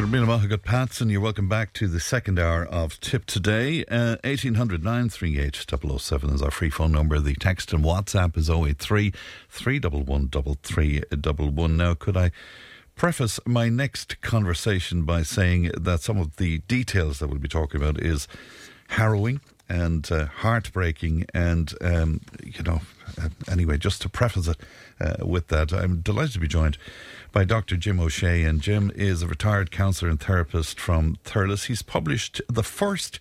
Good morning, Good Pats, and you're welcome back to the second hour of Tipp Today. Uh, 1800 938 007 is our free phone number. The text and WhatsApp is 083 311 3311. Now, could I preface my next conversation by saying that some of the details that we'll be talking about is harrowing and uh, heartbreaking and, um, you know, uh, anyway, just to preface it uh, with that, I'm delighted to be joined by Dr. Jim O'Shea. And Jim is a retired counsellor and therapist from Thurles. He's published the first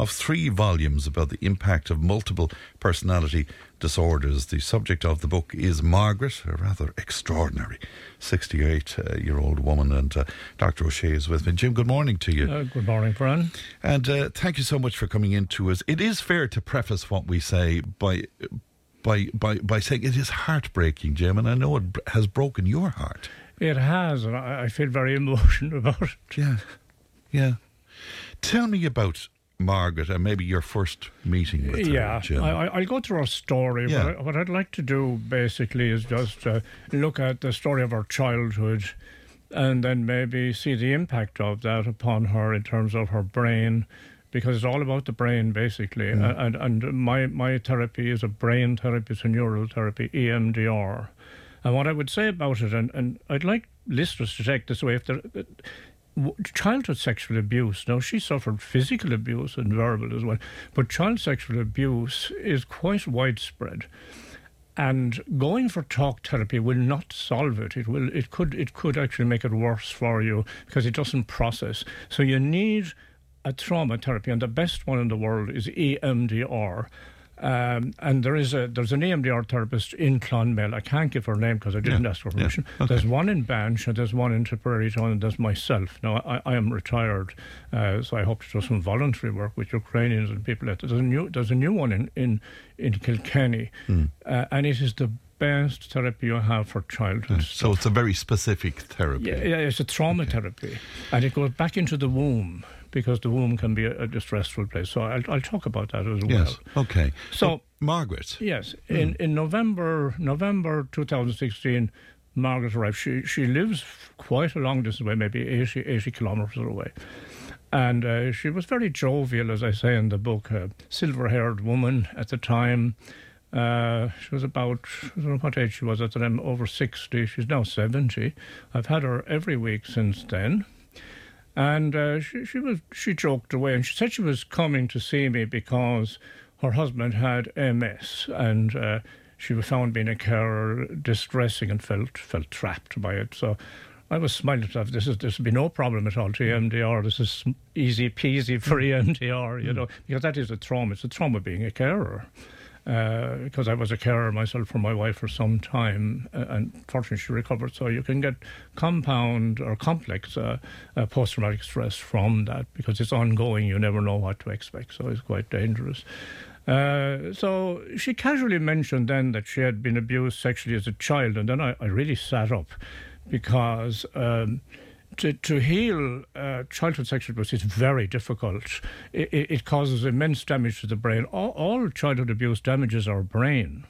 of three volumes about the impact of multiple personality disorders. The subject of the book is Margaret, a rather extraordinary 68 uh, year old woman. And uh, Dr. O'Shea is with me. Jim, good morning to you. Uh, good morning, Fran. And uh, thank you so much for coming in to us. It is fair to preface what we say by. By, by, by saying it is heartbreaking, Jim, and I know it has broken your heart. It has, and I, I feel very emotional about it. Yeah, yeah. Tell me about Margaret and maybe your first meeting with her. Yeah, Jim. I, will go through her story. Yeah. But I, what I'd like to do basically is just uh, look at the story of her childhood and then maybe see the impact of that upon her in terms of her brain. Because it's all about the brain, basically, Mm. and and my my therapy is a brain therapy, it's a neural therapy, EMDR, and what I would say about it, and, and I'd like listeners to take this away, if they're, childhood sexual abuse, now she suffered physical abuse and verbal as well, but child sexual abuse is quite widespread. And going for talk therapy will not solve it. It will. It could. It could actually make it worse for you because it doesn't process. So you need a trauma therapy, and the best one in the world is EMDR. Um, and there is a there's an EMDR therapist in Clonmel. I can't give her name because I didn't Yeah, ask for yeah, permission. okay. There's one in Bansha and there's one in Tipperary Town and there's myself. Now I, I am retired, uh, so I hope to do some voluntary work with Ukrainians and people. There's a new there's a new one in in in Kilkenny, Hmm. uh, and it is the best therapy you have for childhood. so it's a very specific therapy. Yeah, yeah, it's a trauma therapy, and it goes back into the womb because the womb can be a, a distressful place. So I'll, I'll talk about that as well. Yes. Okay. So- But Margaret. Yes, in in November November 2016, Margaret arrived. She she lives quite a long distance away, maybe 80, 80 kilometres away. And uh, she was very jovial, as I say in the book, a silver haired woman at the time. Uh, she was about, I don't know what age she was at the time, over 60. She's now 70. I've had her every week since then. And uh, she, she was she joked away, and she said she was coming to see me because her husband had MS, and uh, she was found being a carer, distressing, and felt felt trapped by it. So I was smiling to have this is this would be no problem at all to EMDR. This is easy peasy for EMDR, you know, because that is a trauma. It's a trauma being a carer. Uh, because I was a carer myself for my wife for some time, uh, and fortunately she recovered. So you can get compound or complex uh, uh, post-traumatic stress from that because it's ongoing. You never know what to expect, so it's quite dangerous. Uh, so she casually mentioned then that she had been abused sexually as a child, and then I, I really sat up because. Um, to, to heal uh, childhood sexual abuse is very difficult. It, it, causes immense damage to the brain. All, all childhood abuse damages our brain.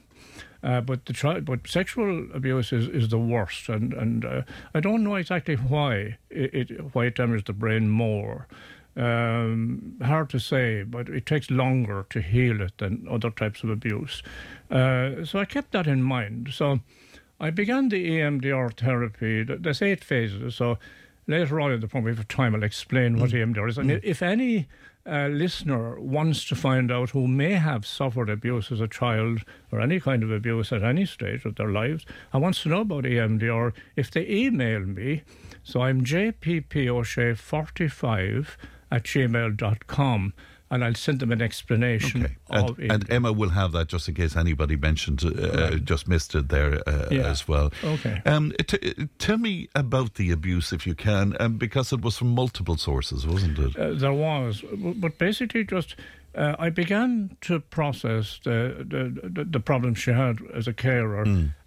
Uh, but the child, but sexual abuse is, is the worst, and and uh, I don't know exactly why it, it why it damages the brain more. Um, hard to say, but it takes longer to heal it than other types of abuse. Uh, so I kept that in mind. So I began the EMDR therapy. There's eight phases. So later on in the program, if time, I'll explain what EMDR is. And if any uh, listener wants to find out who may have suffered abuse as a child or any kind of abuse at any stage of their lives and wants to know about EMDR, if they email me, so I'm jppOshea45 at gmail.com and I'll send them an explanation Okay. And, and Emma will have that just in case anybody mentioned, uh, just missed it there uh, Yeah. as well. Okay. Um, t- tell me about the abuse, if you can, um, because it was from multiple sources, wasn't it? Uh, there was, but basically, just uh, I began to process the, the the the problems she had as a carer,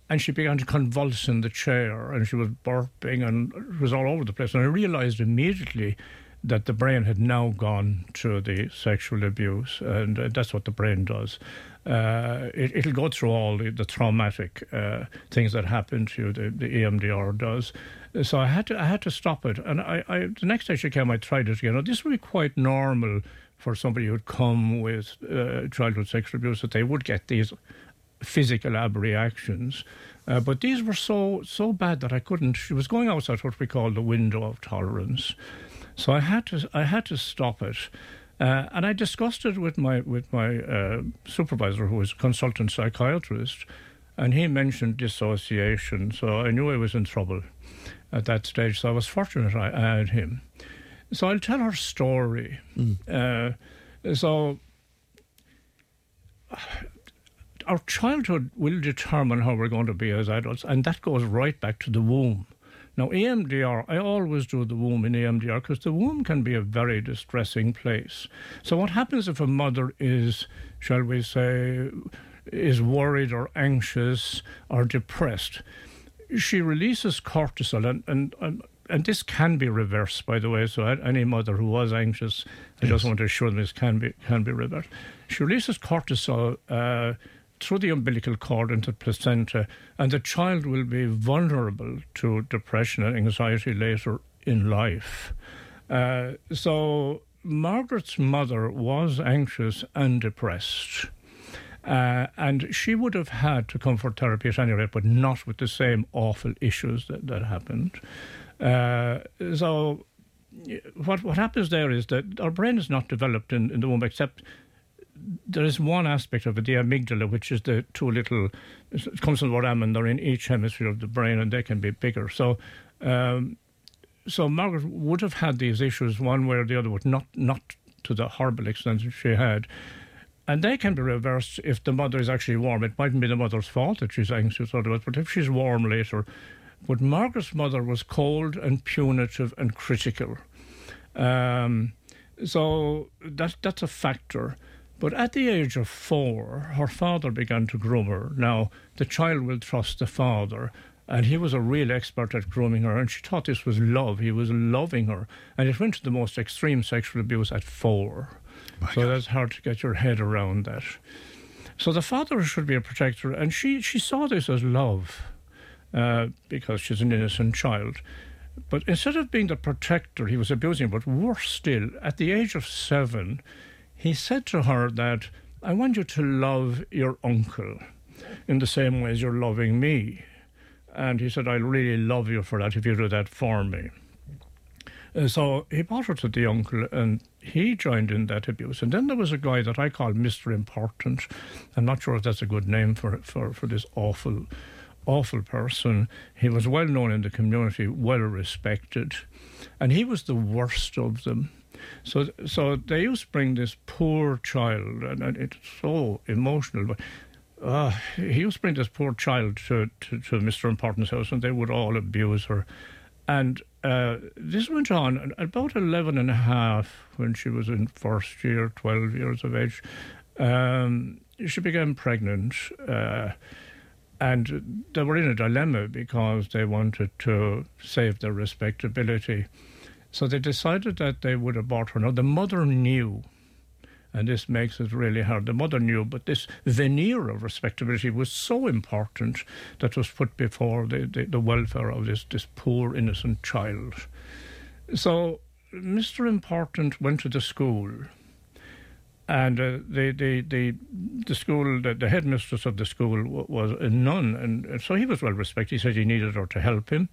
and she began to convulse in the chair, and she was burping, and it was all over the place. And I realised immediately that the brain had now gone through the sexual abuse, and uh, that's what the brain does. Uh, it, will go through all the, the traumatic uh, things that happen to you. The, the EMDR does. So I had to I had to stop it. And I, I the next time she came, I tried it again. Now, this would be quite normal for somebody who'd come with uh, childhood sexual abuse that they would get these physical abreactions. Uh, but these were so so bad that I couldn't. She was going outside what we call the window of tolerance. So I had to I had to stop it. Uh, and I discussed it with my with my uh, supervisor, who was a consultant psychiatrist, and he mentioned dissociation. So I knew I was in trouble at that stage. So I was fortunate I, had him. So I'll tell her story. Mm. Uh, so our childhood will determine how we're going to be as adults, and that goes right back to the womb. Now, EMDR, I always do the womb in EMDR because the womb can be a very distressing place. So, what happens if a mother is, shall we say, is worried or anxious or depressed? She releases cortisol, and, and, and and this can be reversed, by the way. So any mother who was anxious, I yes. just want to assure them this can be can be reversed. She releases cortisol uh, through the umbilical cord into the placenta, and the child will be vulnerable to depression and anxiety later in life. Uh, so Margaret's mother was anxious and depressed. Uh, and she would have had to come for therapy at any rate, but not with the same awful issues that, that happened. Uh, so, what what happens there is that our brain is not developed in, in the womb, except there is one aspect of it, the amygdala, which is the two little, it comes from the am, they're in each hemisphere of the brain, and they can be bigger. So, um, so Margaret would have had these issues one way or the other, but not not to the horrible extent that she had. And they can be reversed if the mother is actually warm. It mightn't be the mother's fault that she's anxious otherwise, but if she's warm later. But Margaret's mother was cold and punitive and critical. Um, so that that's a factor. But at the age of four, her father began to groom her. Now, the child will trust the father, and he was a real expert at grooming her, and she thought this was love. He was loving her, and it went to the most extreme sexual abuse at four. My so God. that's hard to get your head around that. So the father should be a protector, and she, she saw this as love uh, because she's an innocent child. But instead of being the protector, he was abusing her. But worse still, at the age of seven, he said to her that I want you to love your uncle in the same way as you're loving me. And he said, I'll really love you for that if you do that for me. Uh, so he brought her to the uncle and he joined in that abuse. And then there was a guy that I call Mr. Important. I'm not sure if that's a good name for, for, for this awful, awful person. He was well known in the community, well respected. And he was the worst of them. So, so they used to bring this poor child, and, it's so emotional, but uh, he used to bring this poor child to, to, to Mr. Important's house, and they would all abuse her. And uh, this went on about 11 and a half when she was in first year, 12 years of age. Um, she became pregnant. Uh, and they were in a dilemma because they wanted to save their respectability. So they decided that they would abort her. Now, the mother knew, and this makes it really hard. The mother knew, but this veneer of respectability was so important that was put before the, the, the welfare of this, this poor, innocent child. So Mr. Important went to the school and uh, the, the the the school the, the headmistress of the school was a nun and so he was well respected he said he needed her to help him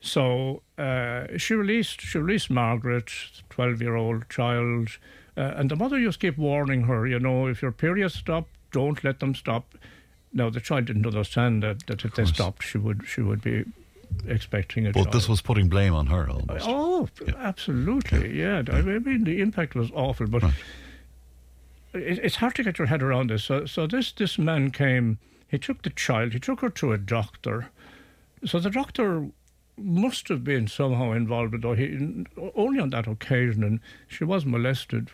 so uh, she released she released Margaret, twelve year old child, uh, and the mother just kept warning her. You know, if your periods stop, don't let them stop. Now the child didn't understand that that if they stopped, she would she would be expecting a. But child. this was putting blame on her almost. Oh, yeah. absolutely, yeah. yeah. I mean, the impact was awful, but. Right. it's hard to get your head around this. So, so this this man came. He took the child. He took her to a doctor. So the doctor must have been somehow involved, though he only on that occasion, and she was molested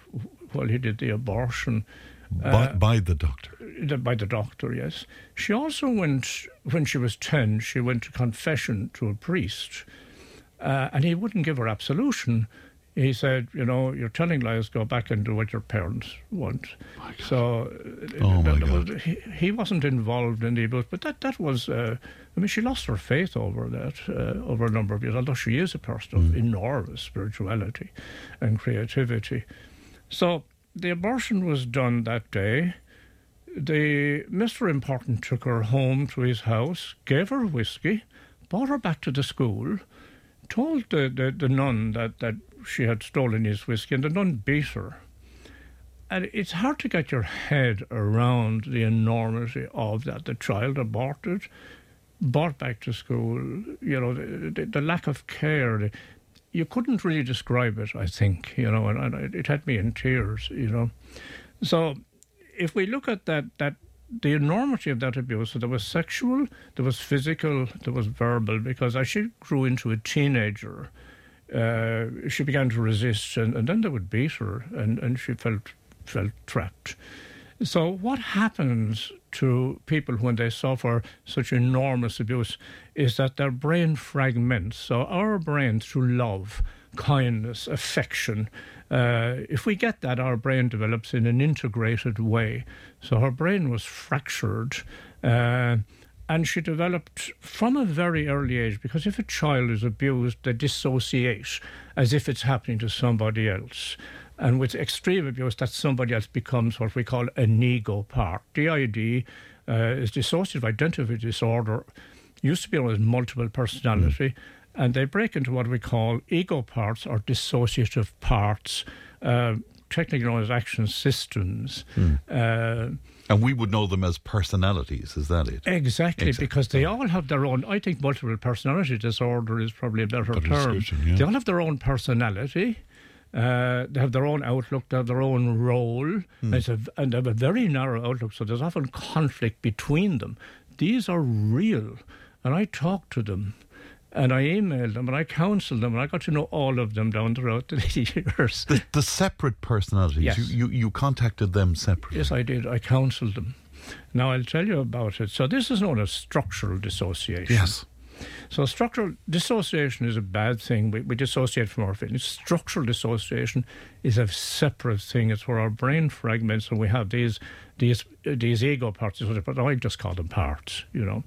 while he did the abortion. by, by the doctor. by the doctor, yes. She also went, when she was 10, she went to confession to a priest, uh, and he wouldn't give her absolution. He said, You know, you're telling lies, go back and do what your parents want. So, uh, Oh, my that was- he, he wasn't involved in the abuse, but that, that was, uh, I mean, she lost her faith over that uh, over a number of years, although she is a person of enormous spirituality and creativity. So, the abortion was done that day the Mr. Important took her home to his house, gave her whiskey, brought her back to the school, told the, the, the nun that, that she had stolen his whiskey, and the nun beat her. And it's hard to get your head around the enormity of that. The child aborted, brought back to school, you know, the, the, the lack of care. The, you couldn't really describe it, I think, you know, and, and it had me in tears, you know. So if we look at that, that the enormity of that abuse, so there was sexual, there was physical, there was verbal, because as she grew into a teenager, uh, she began to resist, and, and then they would beat her, and, and she felt felt trapped. So, what happens to people when they suffer such enormous abuse is that their brain fragments. So, our brain, through love, kindness, affection, uh, if we get that, our brain develops in an integrated way. So, her brain was fractured. Uh, and she developed from a very early age because if a child is abused, they dissociate as if it's happening to somebody else. And with extreme abuse, that somebody else becomes what we call an ego part. DID uh, is dissociative identity disorder, used to be known as multiple personality, and they break into what we call ego parts or dissociative parts, uh, technically known as action systems. Uh, And we would know them as personalities, is that it? Exactly, Exactly. because they all have their own. I think multiple personality disorder is probably a better Better term. yeah. They all have their own personality. Uh, they have their own outlook. They have their own role. Hmm. A, and they have a very narrow outlook. So there's often conflict between them. These are real, and I talk to them. And I emailed them and I counseled them and I got to know all of them down throughout the years. The, the separate personalities, Yes. you, you, you contacted them separately. Yes, I did. I counselled them. Now I'll tell you about it. So this is known as structural dissociation. Yes. So structural dissociation is a bad thing. We, we dissociate from our feelings. Structural dissociation is a separate thing. It's where our brain fragments and we have these these these ego parts, but I just call them parts, you know.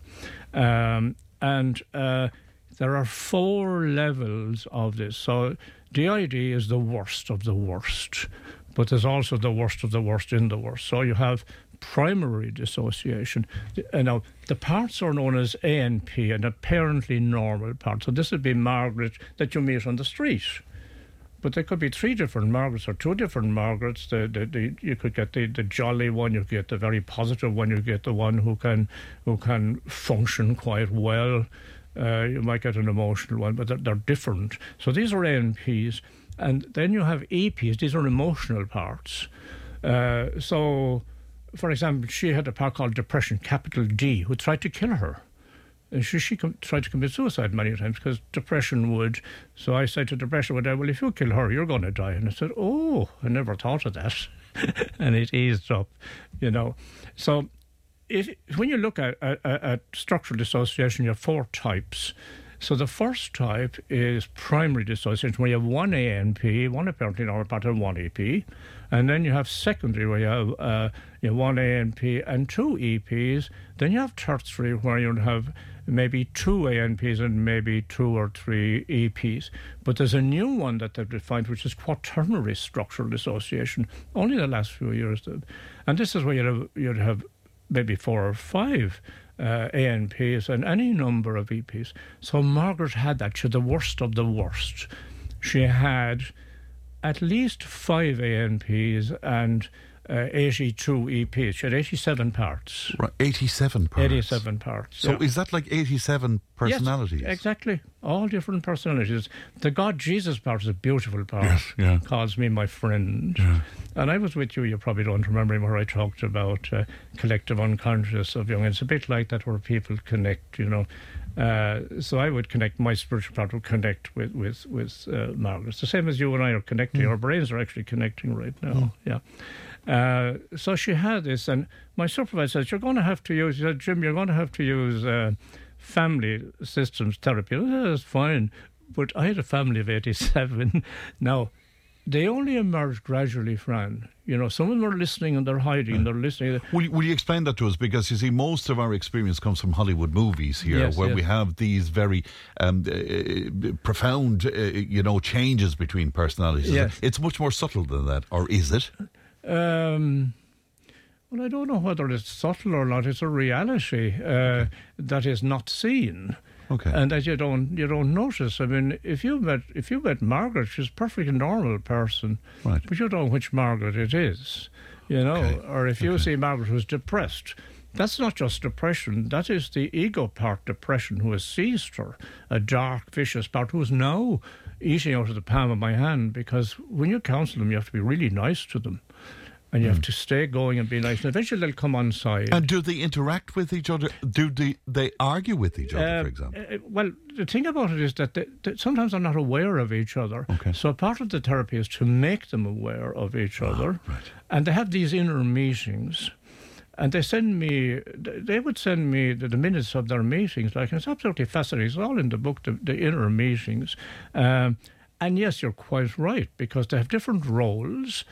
Um, and uh, there are four levels of this. So DID is the worst of the worst, but there's also the worst of the worst in the worst. So you have primary dissociation. And now the parts are known as ANP, an apparently normal part. So this would be Margaret that you meet on the street. But there could be three different Margarets or two different Margarets. The, the, the, you could get the, the jolly one, you get the very positive one, you get the one who can who can function quite well. Uh, you might get an emotional one, but they're, they're different. So these are ANPs. And then you have EPs, these are emotional parts. Uh, so, for example, she had a part called depression, capital D, who tried to kill her. And she, she com- tried to commit suicide many times because depression would. So I said to depression Well, if you kill her, you're going to die. And I said, Oh, I never thought of that. and it eased up, you know. So if, when you look at, at, at structural dissociation, you have four types. So the first type is primary dissociation, where you have one ANP, one apparently normal and one EP. And then you have secondary, where you have, uh, you have one ANP and two EPs. Then you have tertiary, where you have maybe two ANPs and maybe two or three EPs. But there's a new one that they've defined, which is quaternary structural dissociation, only in the last few years. And this is where you'd have, you'd have maybe four or five uh, ANPs and any number of EPs. So Margaret had that. She had the worst of the worst. She had at least five ANPs and uh, 82 EPs. She had 87 parts. Right, 87 parts. 87 parts. So yeah. is that like 87 personalities? Yes, exactly. All different personalities. The God Jesus part is a beautiful part. Yes, yeah. Calls me my friend. Yeah. And I was with you, you probably don't remember where I talked about uh, collective unconscious of Jung. It's a bit like that where people connect, you know. Uh, so I would connect, my spiritual part would connect with, with, with uh, Margaret. It's the same as you and I are connecting. Our brains are actually connecting right now. Yeah. Uh, so she had this, and my supervisor said, "You're going to have to use." Said, "Jim, you're going to have to use uh, family systems therapy." I said, That's fine, but I had a family of eighty-seven. now, they only emerged gradually, Fran. You know, some of them are listening and they're hiding. They're listening. Will, you- will you explain that to us? Because you see, most of our experience comes from Hollywood movies here, Yes, where yes. we have these very um, uh, profound, uh, you know, changes between personalities. Yes. It's much more subtle than that, or is it? Um, well, I don't know whether it's subtle or not. It's a reality uh, that is not seen. Okay. And that you don't you don't notice. I mean, if you met if you met Margaret, she's a perfectly normal person, Right. but you don't know which Margaret it is, you know. Okay. Or if you see Margaret who's depressed, that's not just depression. That is the ego part depression who has seized her, a dark, vicious part who is now eating out of the palm of my hand. Because when you counsel them, you have to be really nice to them. And you have to stay going and be nice. And eventually they'll come on side. And do they interact with each other? Do they, they argue with each other, Uh, for example? uh, well, the thing about it is that they, they, sometimes they're not aware of each other. Okay. So part of the therapy is to make them aware of each Ah, other. And they have these inner meetings. And they send me, they would send me the, the minutes of their meetings. Like, and it's absolutely fascinating. It's all in the book, the, the inner meetings. Um, and yes, you're quite right, because they have different roles.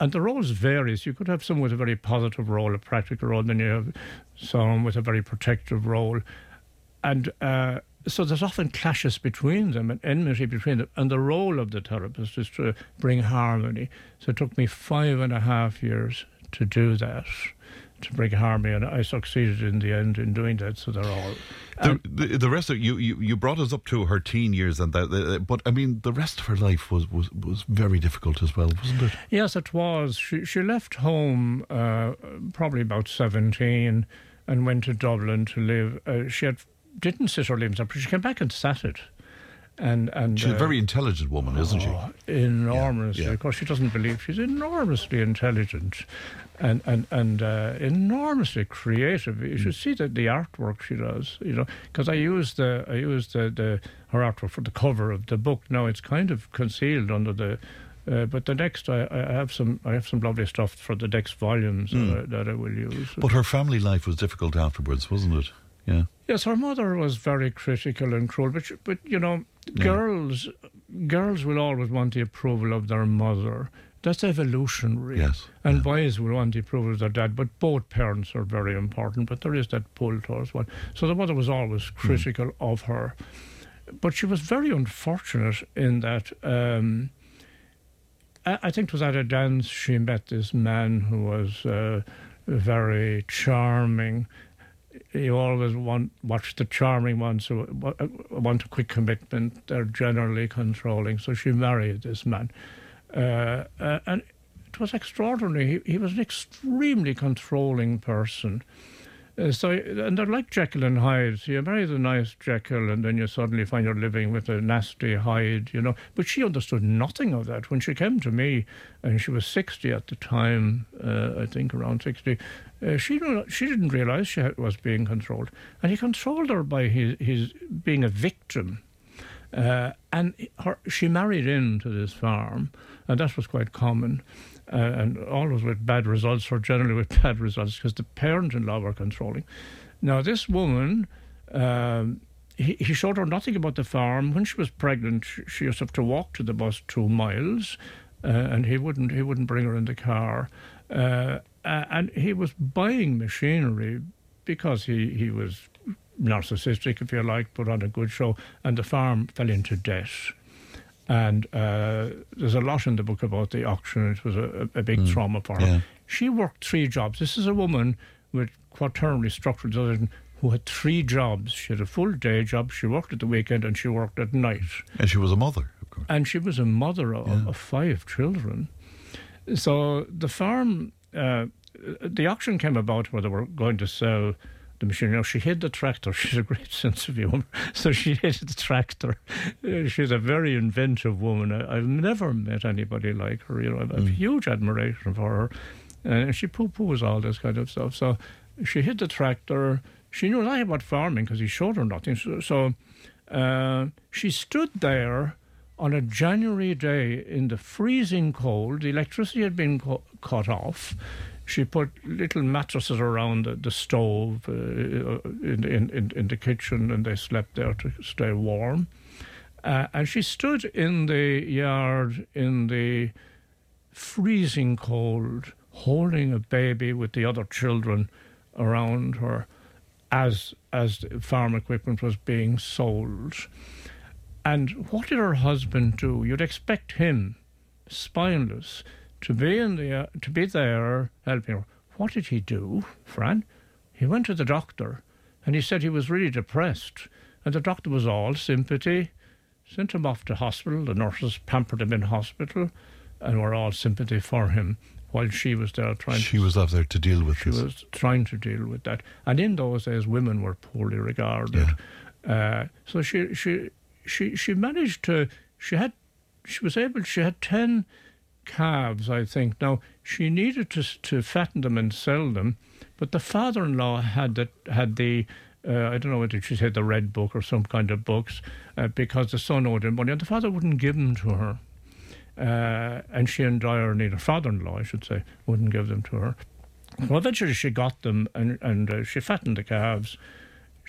And the roles varies. You could have someone with a very positive role, a practical role, then you have someone with a very protective role and uh, so there's often clashes between them and enmity between them. And the role of the therapist is to bring harmony. So it took me five and a half years to do that, to bring harmony, and I succeeded in the end in doing that. So they're all. The, the, the rest of you, you, you brought us up to her teen years, and that, but I mean, the rest of her life was, was, was very difficult as well, wasn't it? Yes, it was. She she left home uh, probably about seventeen and went to Dublin to live. Uh, she had didn't sit her limbs up, but she came back and sat it. And and She's a uh, very intelligent woman, isn't she? Oh, enormously. Yeah, yeah. Of course, she doesn't believe she's enormously intelligent and and and uh, enormously creative. You Mm. should see the, the artwork she does. You know, because I used the I used the, the her artwork for the cover of the book. Now it's kind of concealed under the. Uh, but the next, I, I have some, I have some lovely stuff for the next volumes that, I, that I will use. Mm. But her family life was difficult afterwards, wasn't it? Yeah. Yes, her mother was very critical and cruel, but but you know, girls girls will always want the approval of their mother. That's evolutionary. Yes, And boys will want the approval of their dad, but both parents are very important. But there is that pull towards one. So the mother was always critical of her, but she was very unfortunate in that. Um, I I think it was at a dance she met this man who was uh, very charming. You always want watch the charming ones who want a quick commitment. They're generally controlling. So she married this man, uh, uh, and it was extraordinary. He, he was an extremely controlling person. Uh, so, and they're like Jekyll and Hyde. So you marry the nice Jekyll, and then you suddenly find you're living with a nasty Hyde, you know. But she understood nothing of that. When she came to me, and she was 60 at the time, uh, I think around 60, uh, she, she didn't realize she was being controlled. And he controlled her by his, his being a victim. Uh, and her, she married into this farm, and that was quite common, uh, and always with bad results, or generally with bad results, because the parent-in-law were controlling. Now, this woman, um, he, he showed her nothing about the farm. When she was pregnant, she, she used to have to walk to the bus two miles, uh, and he wouldn't he wouldn't bring her in the car. Uh, and he was buying machinery because he, he was narcissistic, if you like, put on a good show, and the farm fell into debt. And uh, there's a lot in the book about the auction. It was a, a big trauma for her. yeah. She worked three jobs. This is a woman with quaternary structural disorder who had three jobs. She had a full day job, she worked at the weekend, and she worked at night. And she was a mother, of course. And she was a mother of, of five children. So the farm, uh, the auction came about where they were going to sell the machine. Now, she hid the tractor. She's a great sense of humour. So she hid the tractor. Uh, She's a very inventive woman. I, I've never met anybody like her. You know, I have huge admiration for her. And she poo-poos all this kind of stuff. So she hid the tractor. She knew nothing about farming because he showed her nothing. So, so uh, she stood there on a January day in the freezing cold, the electricity had been cu- cut off. She put little mattresses around the, the stove uh, in, in, in the kitchen and they slept there to stay warm. Uh, and she stood in the yard in the freezing cold, holding a baby with the other children around her as as farm equipment was being sold. And what did her husband do? You'd expect him, spineless, to be in the uh, to be there helping her. What did he do, Fran? He went to the doctor, and he said he was really depressed, and the doctor was all sympathy. Sent him off to hospital. The nurses pampered him in hospital, and were all sympathy for him while she was there trying. She was off there to deal with She this. was trying to deal with that, and in those days, women were poorly regarded. Uh, so she she she she managed to. She had she was able. She had ten calves, I think. Now she needed to to fatten them and sell them, but the father-in-law had that had the. Uh, I don't know whether she said the red book or some kind of books, uh, because the son owed him money, and the father wouldn't give them to her. Uh, and she and Dyer need her father-in-law, I should say, wouldn't give them to her. Well, eventually she got them, and and uh, she fattened the calves.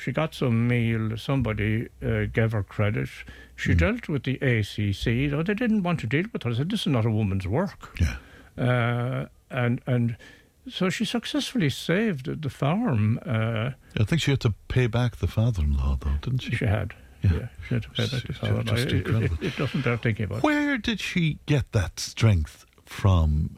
She got some meal. Somebody uh, gave her credit. She dealt with the ACC. Though they didn't want to deal with her. They said, "This is not a woman's work." Yeah. Uh, and and so she successfully saved the farm. Uh, I think she had to pay back the father-in-law, though, didn't she? she had. Yeah. she had to pay back the Just- farm. just It- it, it, it doesn't bear thinking about. Where did she get that strength from?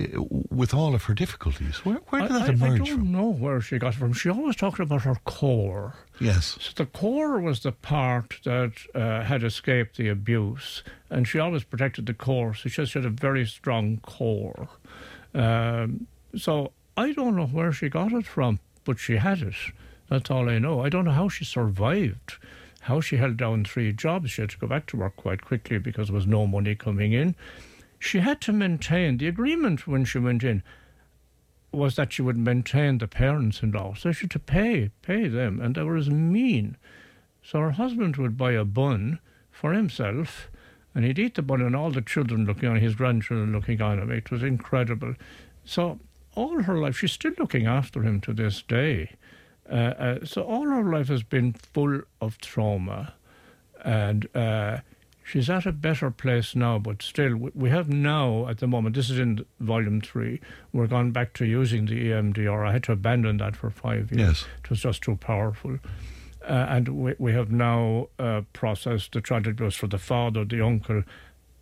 Uh, With all of her difficulties, where, where did I, that I- I don't from? know where she got it from. She always talked about her core. Yes, So the core was the part that uh, had escaped the abuse, and she always protected the core. So she had a very strong core. Um, so I don't know where she got it from, but she had it. That's all I know. I don't know how she survived, how she held down three jobs. She had to go back to work quite quickly because there was no money coming in. She had to maintain the agreement when she went in was that she would maintain the parents-in-law, so she had to pay pay them, and they were as mean. So her husband would buy a bun for himself, and he'd eat the bun, and all the children looking on, his grandchildren looking on him. It was incredible. So all her life, she's still looking after him to this day. Uh, uh, so all her life has been full of trauma, and uh, she's at a better place now. But still, we- have now at the moment. This is in volume three. We're gone back to using the EMDR. I had to abandon that for five years. Yes. It was just too powerful. Uh, and we, we have now uh, processed the tragedy for the father, the uncle,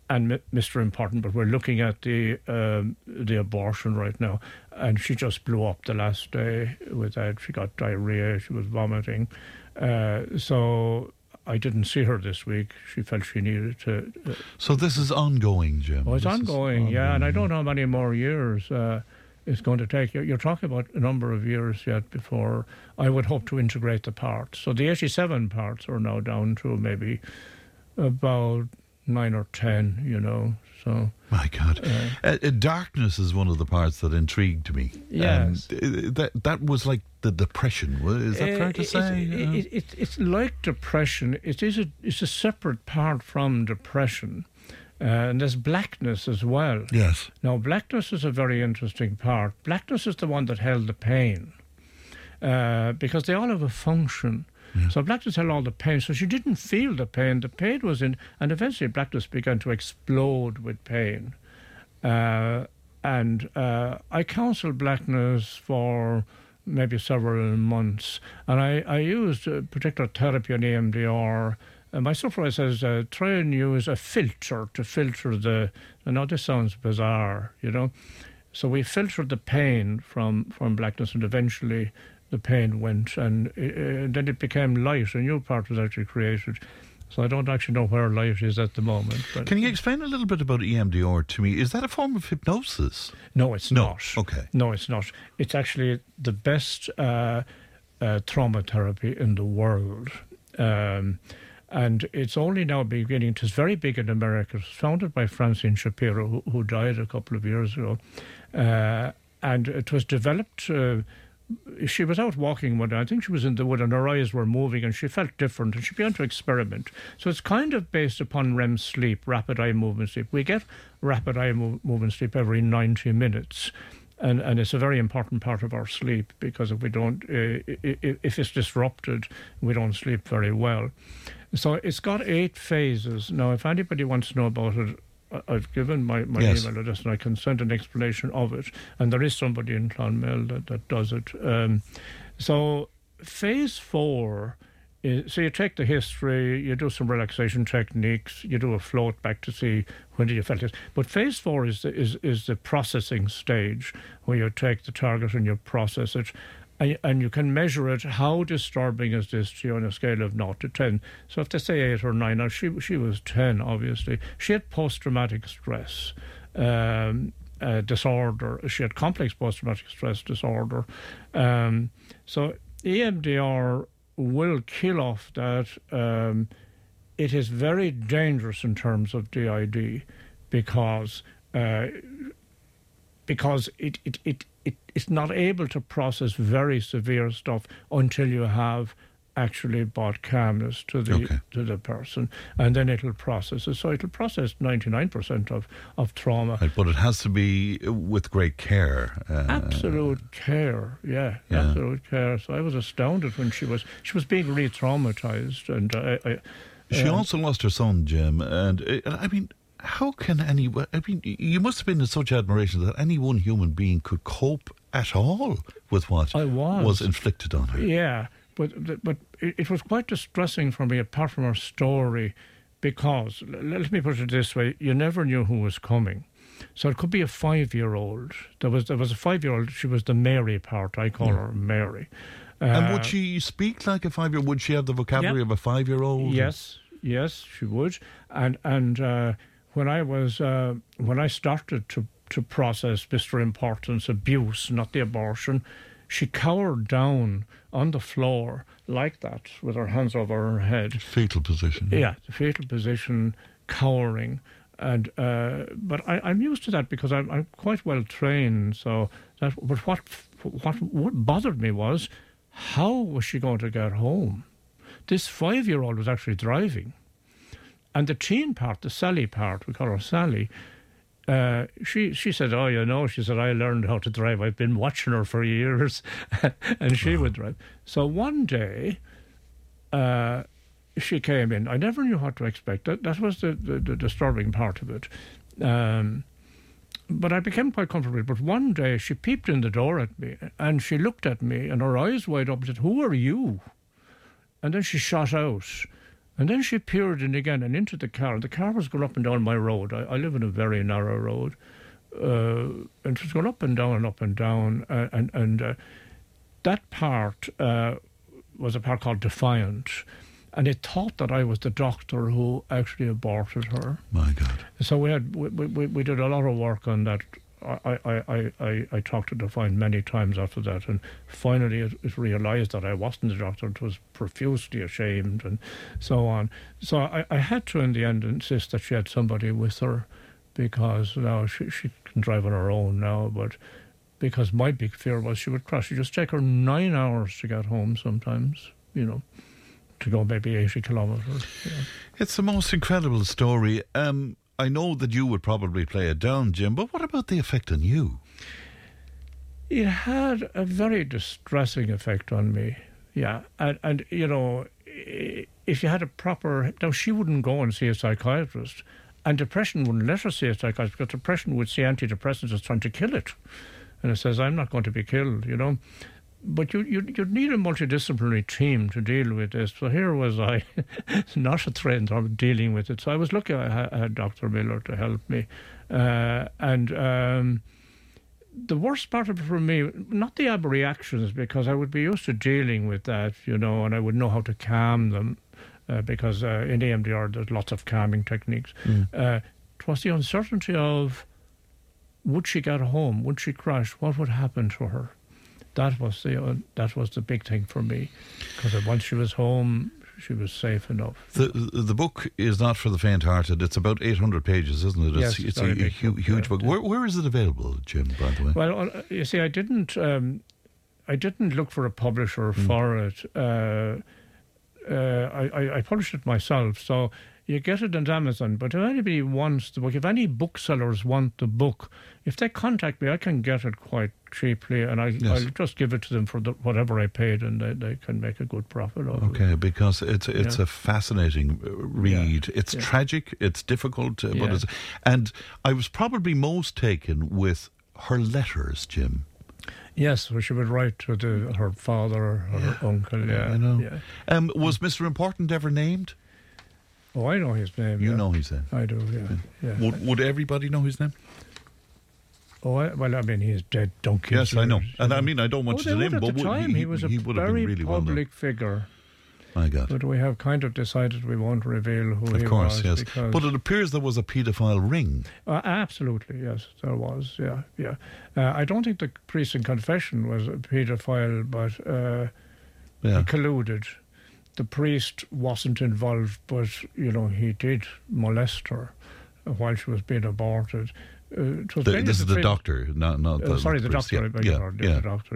and M- Mr. Important. But we're looking at the um, the abortion right now, and she just blew up the last day with that. She got diarrhea. She was vomiting. Uh, so I didn't see her this week. She felt she needed to. Uh, so this is ongoing, Jim. oh, it's is ongoing, yeah, and I don't know how many more years uh, it's going to take. You're, you're talking about a number of years yet before I would hope to integrate the parts. So the 87 parts are now down to maybe about nine or ten, you know. So My God, uh, uh, darkness is one of the parts that intrigued me. Yes. And, uh, that that was like the depression. Is that Uh, fair to it- say? It, Uh, it, it, it's like depression. It is a, it's a separate part from depression. Uh, and there's blackness as well. yes. Now, blackness is a very interesting part. Blackness is the one that held the pain uh, because they all have a function. So blackness held all the pain. So she didn't feel the pain. The pain was in, and eventually blackness began to explode with pain. Uh, and uh, I counseled blackness for maybe several months, and I, I used a particular therapy on EMDR. And my supervisor says, uh, try and use a filter to filter the. I know this sounds bizarre, you know. So we filtered the pain from, from blackness, and eventually the pain went, and uh, then it became light. A new part was actually created. So I don't actually know where light is at the moment. But Can you explain a little bit about EMDR to me? Is that a form of hypnosis? No, it's No, not. okay. No, it's not. It's actually the best uh, uh, trauma therapy in the world. Um, and it's only now beginning, it's very big in America. It was founded by Francine Shapiro, who, who died a couple of years ago. Uh, and it was developed uh, she was out walking one day. I think she was in the wood, and her eyes were moving, and she felt different, and she began to experiment. So it's kind of based upon REM sleep, rapid eye movement sleep. We get rapid eye mo- movement sleep every ninety minutes. And, and it's a very important part of our sleep because if we don't, uh, if it's disrupted, we don't sleep very well. So it's got eight phases. Now, if anybody wants to know about it, I've given my, my yes. email address and I can send an explanation of it. And there is somebody in Clonmel that, that does it. Um, so, phase four is so you take the history, you do some relaxation techniques, you do a float back to see when did you felt it. But phase four is the, is, is the processing stage where you take the target and you process it and, you can measure it. How disturbing is this to you on a scale of 0 to 10? So if they say 8 or 9, now she, she was 10, obviously. She had post traumatic stress. Um, uh, disorder. She had complex post traumatic stress disorder. Um, so EMDR will kill off that. Um, it is very dangerous in terms of DID because uh, because it, it, it, it, it's not able to process very severe stuff until you have actually brought calmness to the okay. to the person, and then it'll process it. So it'll process ninety nine percent of of trauma. Right, but it has to be with great care. Uh, absolute care, yeah, yeah, absolute care. So I was astounded when she was she was being re-traumatized, and I. I she um, also lost her son, Jim, and uh, I mean, how can any? I mean, you must have been in such admiration that any one human being could cope at all with what was. was. inflicted on her. Yeah, but but it was quite distressing for me, apart from her story, because let me put it this way: you never knew who was coming. So it could be a five-year-old. There was there was a five-year-old. She was the Mary part. I call yeah. her Mary. Uh, and would she speak like a five-year? Would she have the vocabulary of a five-year-old? Yes, yes, she would. And and uh, when I was uh, when I started to to process Mr. Importance abuse, not the abortion, she cowered down on the floor like that with her hands over her head. Fetal position. Yeah, the fetal position, cowering. And uh, but I, am used to that because I'm, I'm quite well trained. So that but what what what bothered me was how was she going to get home? This five year old was actually driving. And the teen part, the Sally part, we call her Sally, uh, she she said, "Oh, you know," she said, "I learned how to drive. I've been watching her for years," and she would drive. So one day, uh, she came in. I never knew what to expect. That that was the the, the disturbing part of it. Um, but I became quite comfortable. But one day, she peeped in the door at me, and she looked at me, and her eyes wide open, said, "Who are you?" And then she shot out. And then she peered in again and into the car. And The car was going up and down my road. I, I live in a very narrow road. Uh, and it was going up and down and up and down. Uh, and and uh, that part uh, was a part called Defiant. And it thought that I was the doctor who actually aborted her. My God. So we had we, we, we did a lot of work on that I, I, I, I talked to Defiant many times after that, and finally it, it, realised that I wasn't the doctor. It was profusely ashamed and so on. So I, I had to, in the end, insist that she had somebody with her because now she, she can drive on her own now, but because my big fear was she would crash. It just take her nine hours to get home sometimes, you know, to go maybe 80 kilometres. Yeah. It's the most incredible story. Um, I know that you would probably play it down, Jim, but what about the effect on you? It had a very distressing effect on me. Yeah, and and you know, if you had a proper now, she wouldn't go and see a psychiatrist, and depression wouldn't let her see a psychiatrist because depression would see antidepressants as trying to kill it, and it says I'm not going to be killed, you know but you, you you need a multidisciplinary team to deal with this. So here was I, not a trained of dealing with it. So I was lucky I had Dr. Miller to help me, uh, and um, the worst part of it for me, not the ab reactions, because I would be used to dealing with that, you know, and I would know how to calm them, uh, because uh, in EMDR there's lots of calming techniques. Mm. Uh, it was the uncertainty of would she get home? Would she crash? What would happen to her? That was the uh, that was the big thing for me because once she was home, she was safe enough. The the book is not for the faint-hearted. It's about 800 pages, isn't it? It's, yes, it's, a, a huge, huge book. Where, where is it available, Jim? By the way. Well, uh, you see, I didn't. Um, I didn't look for a publisher Hmm. for it. Uh, uh, I, I, I published it myself, so you get it on Amazon. But if anybody wants the book, if any booksellers want the book, if they contact me, I can get it quite cheaply, and I, Yes. I'll just give it to them for the, whatever I paid, and they, they can make a good profit of it. Okay, because it's it's Yeah. a fascinating uh, read. It's yeah. tragic, it's difficult, uh, but it's, and I was probably most taken with her letters, Jim. Yes, well, she would write to the, her father, or her uncle. Yeah, I know. Yeah. Um, was Mr. Important ever named? Oh, I know his name. You yeah. know his name. I do. Yeah. yeah. Would, would everybody know his name? Oh, I, well, I mean, he's dead donkeys. Yes, I know. And I mean, I don't want oh, to name him, at but the time, he, was a he very really well public figure. My God. But we have kind of decided we won't reveal who Of he course, was. yes. But it appears there was a paedophile ring. Uh, absolutely, yes, there was. Yeah, yeah. Uh, I don't think the priest in confession was a paedophile, but uh, Yeah. he colluded. The priest wasn't involved, but you know he did molest her while she was being aborted. Uh, it was The, this is the priest- doctor, not, not Uh, the sorry, the priest. doctor. Yeah, yeah, pardon. yeah. The doctor.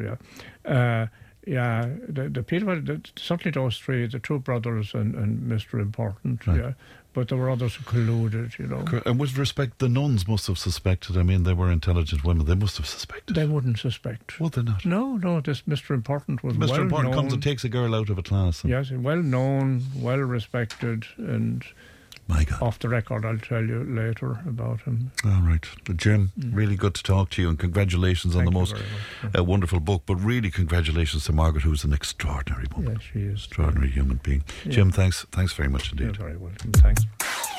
Yeah, uh, yeah. The the people, the, certainly those three, the two brothers and, and Mister Important. Right. Yeah, but there were others who colluded. You know, And with respect, the nuns must have suspected. I mean, they were intelligent women. They must have suspected. they wouldn't suspect. Would they not? No, no. This Mister Important was Mr. well Important known. comes and takes a girl out of a class. And, Yes, well known, well respected, and My God. off the record, I'll tell you later about him. All right. Jim, really good to talk to you and congratulations on Mm. The most uh, wonderful book. But really, congratulations to Margaret, who's an extraordinary woman. Yes, she is. Extraordinary human being. Yeah. Jim, thanks thanks very much indeed. You're very welcome. Thanks.